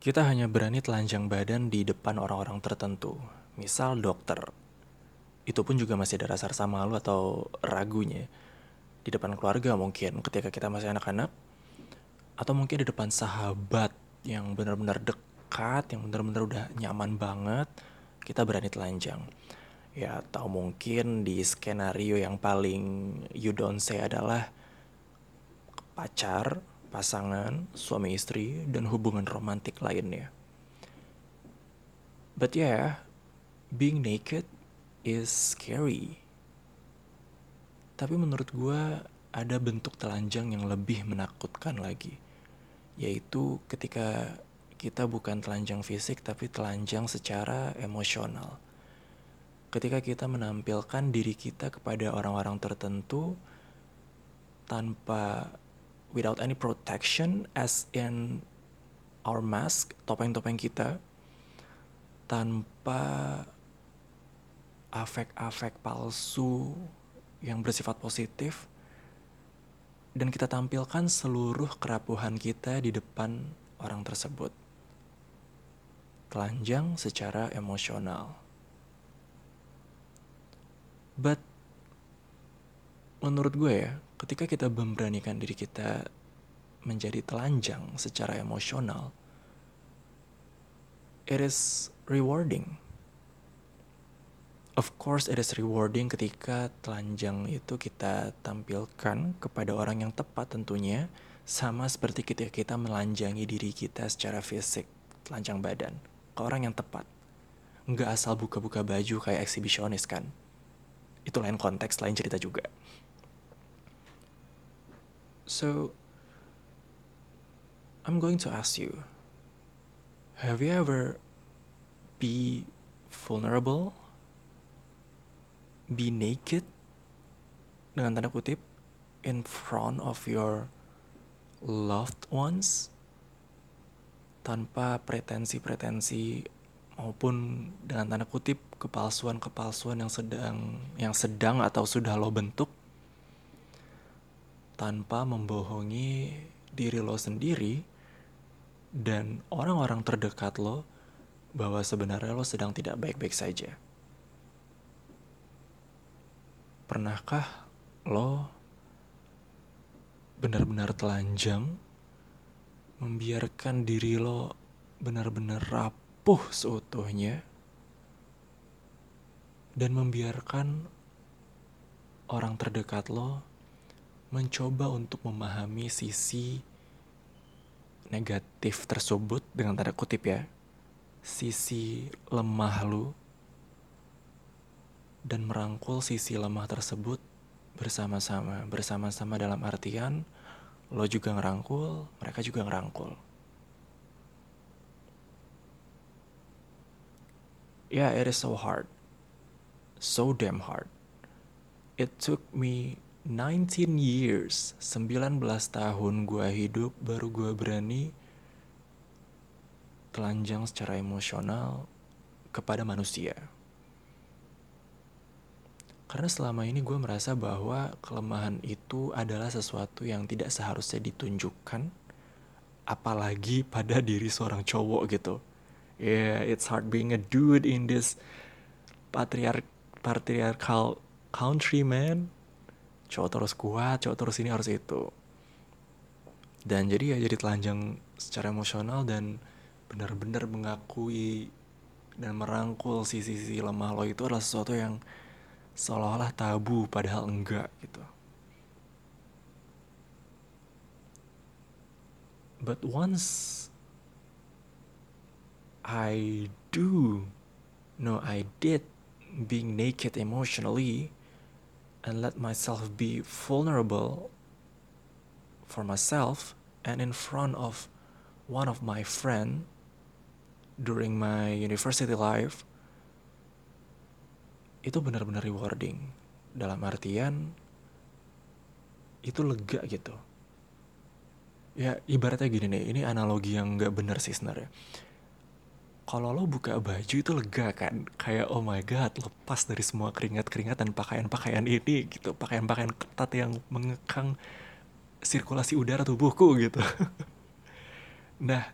Kita hanya berani telanjang badan di depan orang-orang tertentu, misal dokter. Itu pun juga masih ada rasa-rasa malu atau ragunya. Di depan keluarga mungkin ketika kita masih anak-anak, atau mungkin di depan sahabat yang benar-benar dekat, yang benar-benar udah nyaman banget, kita berani telanjang. Ya, atau mungkin di skenario yang paling you don't say adalah pacar pasangan, suami istri, dan hubungan romantik lainnya. But yeah, being naked is scary. Tapi menurut gue ada bentuk telanjang yang lebih menakutkan lagi. Yaitu ketika kita bukan telanjang fisik tapi telanjang secara emosional. Ketika kita menampilkan diri kita kepada orang-orang tertentu tanpa without any protection as in our mask, topeng-topeng kita tanpa afek-afek palsu yang bersifat positif dan kita tampilkan seluruh kerapuhan kita di depan orang tersebut. Telanjang secara emosional. But menurut gue ya, ketika kita memberanikan diri kita menjadi telanjang secara emosional, it is rewarding. Of course, it is rewarding ketika telanjang itu kita tampilkan kepada orang yang tepat tentunya, sama seperti ketika kita melanjangi diri kita secara fisik, telanjang badan, ke orang yang tepat. Nggak asal buka-buka baju kayak eksibisionis kan. Itu lain konteks, lain cerita juga. So, I'm going to ask you Have you ever be vulnerable? Be naked? Dengan tanda kutip, in front of your loved ones? Tanpa pretensi-pretensi maupun dengan tanda kutip kepalsuan-kepalsuan yang sedang yang sedang atau sudah lo bentuk tanpa membohongi diri lo sendiri dan orang-orang terdekat lo bahwa sebenarnya lo sedang tidak baik-baik saja. Pernahkah lo benar-benar telanjang membiarkan diri lo benar-benar rapuh seutuhnya dan membiarkan orang terdekat lo mencoba untuk memahami sisi negatif tersebut dengan tanda kutip ya sisi lemah lu dan merangkul sisi lemah tersebut bersama-sama. Bersama-sama dalam artian lo juga ngerangkul mereka juga ngerangkul. Yeah it is so hard. So damn hard. It took me 19 years, 19 tahun gue hidup baru gue berani telanjang secara emosional kepada manusia. Karena selama ini gue merasa bahwa kelemahan itu adalah sesuatu yang tidak seharusnya ditunjukkan, apalagi pada diri seorang cowok gitu. Yeah, it's hard being a dude in this patriarch patriarchal country, man cowok terus kuat cowok terus ini harus itu dan jadi ya jadi telanjang secara emosional dan benar-benar mengakui dan merangkul sisi-sisi lemah lo itu adalah sesuatu yang seolah-olah tabu padahal enggak gitu. But once I do no I did being naked emotionally and let myself be vulnerable for myself and in front of one of my friend during my university life itu benar-benar rewarding. Dalam artian itu lega gitu. Ya ibaratnya gini nih ini analogi yang nggak benar sih sebenarnya kalau lo buka baju itu lega kan? Kayak oh my god lepas dari semua keringat-keringat dan pakaian-pakaian ini gitu. Pakaian-pakaian ketat yang mengekang sirkulasi udara tubuhku gitu. Nah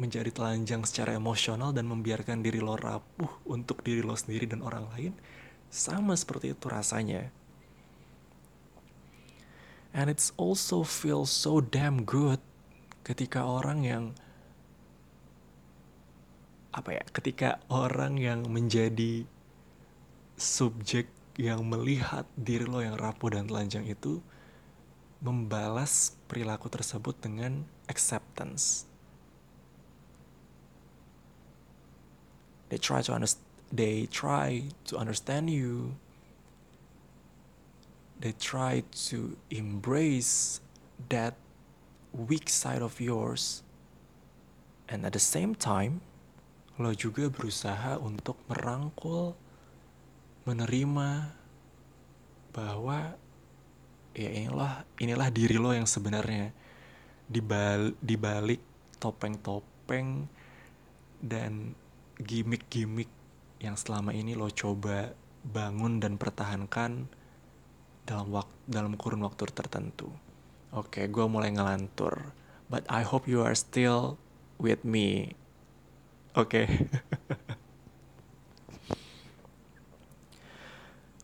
menjadi telanjang secara emosional dan membiarkan diri lo rapuh untuk diri lo sendiri dan orang lain, sama seperti itu rasanya. And it's also feel so damn good ketika orang yang apa ya, ketika orang yang menjadi subjek yang melihat diri lo yang rapuh dan telanjang itu membalas perilaku tersebut dengan acceptance. They try to understand they try to understand you. They try to embrace that weak side of yours. And at the same time, lo juga berusaha untuk merangkul, menerima bahwa ya inilah inilah diri lo yang sebenarnya di balik topeng-topeng dan gimmick-gimmick yang selama ini lo coba bangun dan pertahankan dalam waktu dalam kurun waktu tertentu. Oke, gue mulai ngelantur. But I hope you are still with me. Oke. Okay.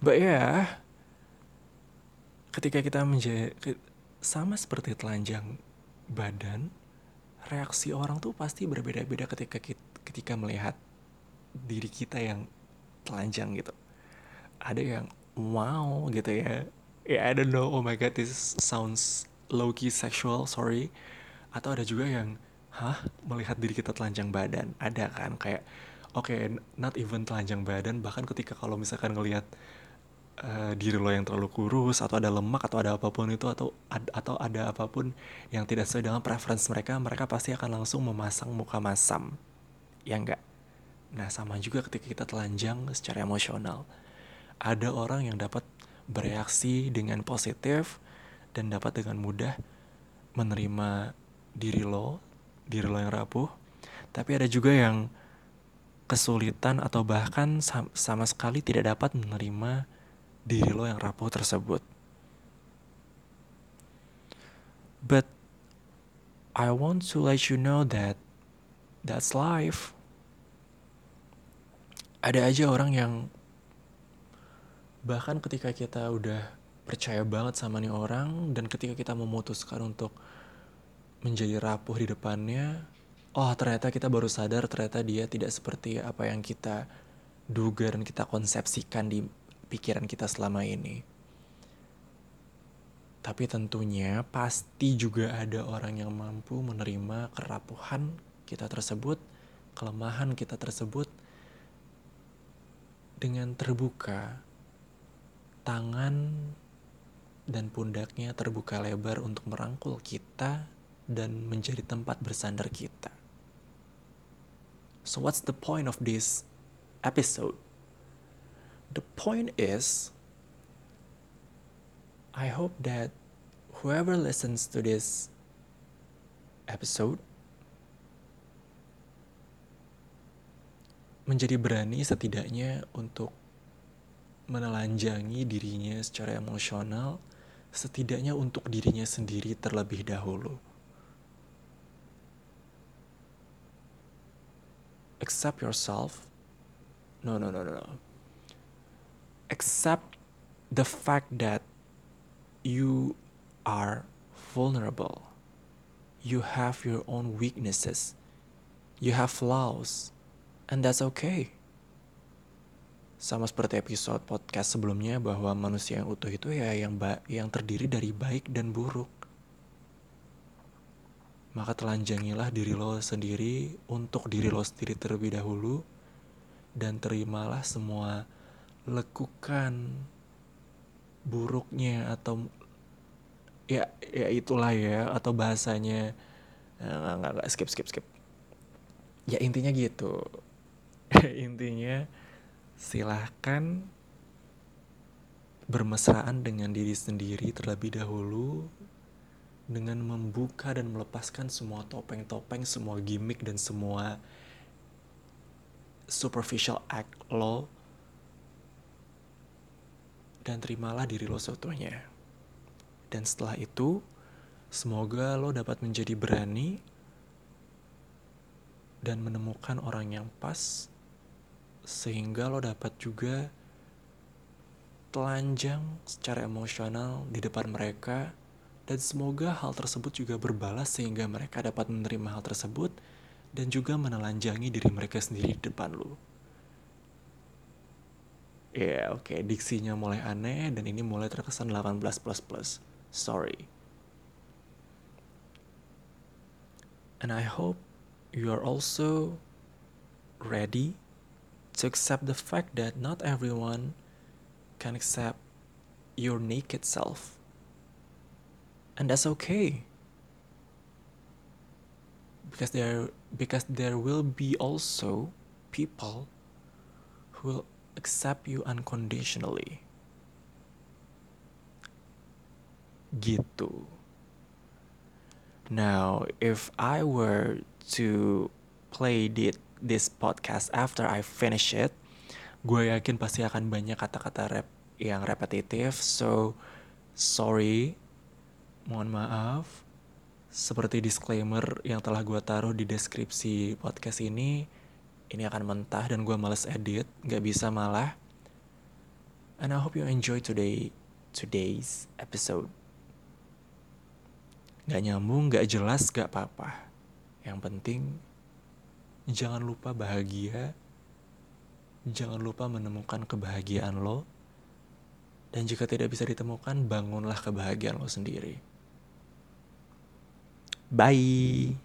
Ya, yeah, ketika kita menjadi sama seperti telanjang badan, reaksi orang tuh pasti berbeda-beda ketika ketika melihat diri kita yang telanjang gitu. Ada yang wow gitu ya. Ya yeah, I don't know, oh my god this sounds low key sexual, sorry. Atau ada juga yang hah? Melihat diri kita telanjang badan. Ada kan kayak oke okay, not even telanjang badan bahkan ketika kalau misalkan ngelihat uh, diri lo yang terlalu kurus atau ada lemak atau ada apa pun itu atau ad, atau ada apa pun yang tidak sesuai dengan preference mereka mereka pasti akan langsung memasang muka masam. Ya enggak nah sama juga ketika kita telanjang secara emosional. Ada orang yang dapat bereaksi dengan positif dan dapat dengan mudah menerima diri lo diri lo yang rapuh tapi ada juga yang kesulitan atau bahkan sama sekali tidak dapat menerima diri lo yang rapuh tersebut. But I want to let you know that that's life. Ada aja orang yang bahkan ketika kita udah percaya banget sama nih orang dan ketika kita memutuskan untuk menjadi rapuh di depannya, oh ternyata kita baru sadar ternyata dia tidak seperti apa yang kita duga dan kita konsepsikan di pikiran kita selama ini. Tapi tentunya pasti juga ada orang yang mampu menerima kerapuhan kita tersebut, kelemahan kita tersebut dengan terbuka. Tangan dan pundaknya terbuka lebar untuk merangkul kita dan menjadi tempat bersandar kita. So what's the point of this episode? the point is, I hope that whoever listens to this episode menjadi berani setidaknya untuk menelanjangi dirinya secara emosional, setidaknya untuk dirinya sendiri terlebih dahulu. Accept yourself. No, no, no, no, no accept the fact that you are vulnerable. You have your own weaknesses. You have flaws. And that's okay. Sama seperti episode podcast sebelumnya bahwa manusia yang utuh itu ya yang yang terdiri dari baik dan buruk. Maka telanjangilah diri lo sendiri untuk diri lo sendiri terlebih dahulu dan terimalah semua lekukan buruknya atau ya ya itulah ya atau bahasanya eh, nggak nggak nggak skip skip skip. Ya intinya gitu. Intinya silahkan bermesraan dengan diri sendiri terlebih dahulu dengan membuka dan melepaskan semua topeng-topeng, semua gimmick dan semua superficial act lo dan terimalah diri lo seutuhnya. Dan setelah itu, semoga lo dapat menjadi berani dan menemukan orang yang pas sehingga lo dapat juga telanjang secara emosional di depan mereka dan semoga hal tersebut juga berbalas sehingga mereka dapat menerima hal tersebut dan juga menelanjangi diri mereka sendiri di depan lo. Ya yeah, oke, okay. diksinya mulai aneh dan ini mulai terkesan 18++. plus. Sorry. And I hope you are also ready to accept the fact that not everyone can accept your naked self. And that's okay. Because there because there will be also people who will accept you unconditionally. Gitu. Now, if I were to play the, this podcast after I finish it, gue yakin pasti akan banyak kata-kata rap yang repetitif. So, sorry, mohon maaf. Seperti disclaimer yang telah gue taruh di deskripsi podcast ini, ini akan mentah dan gue males edit, gak bisa malah. And I hope you enjoy today today's episode. Gak nyambung, gak jelas, gak apa-apa. Yang penting, jangan lupa bahagia. Jangan lupa menemukan kebahagiaan lo. Dan jika tidak bisa ditemukan, bangunlah kebahagiaan lo sendiri. Bye.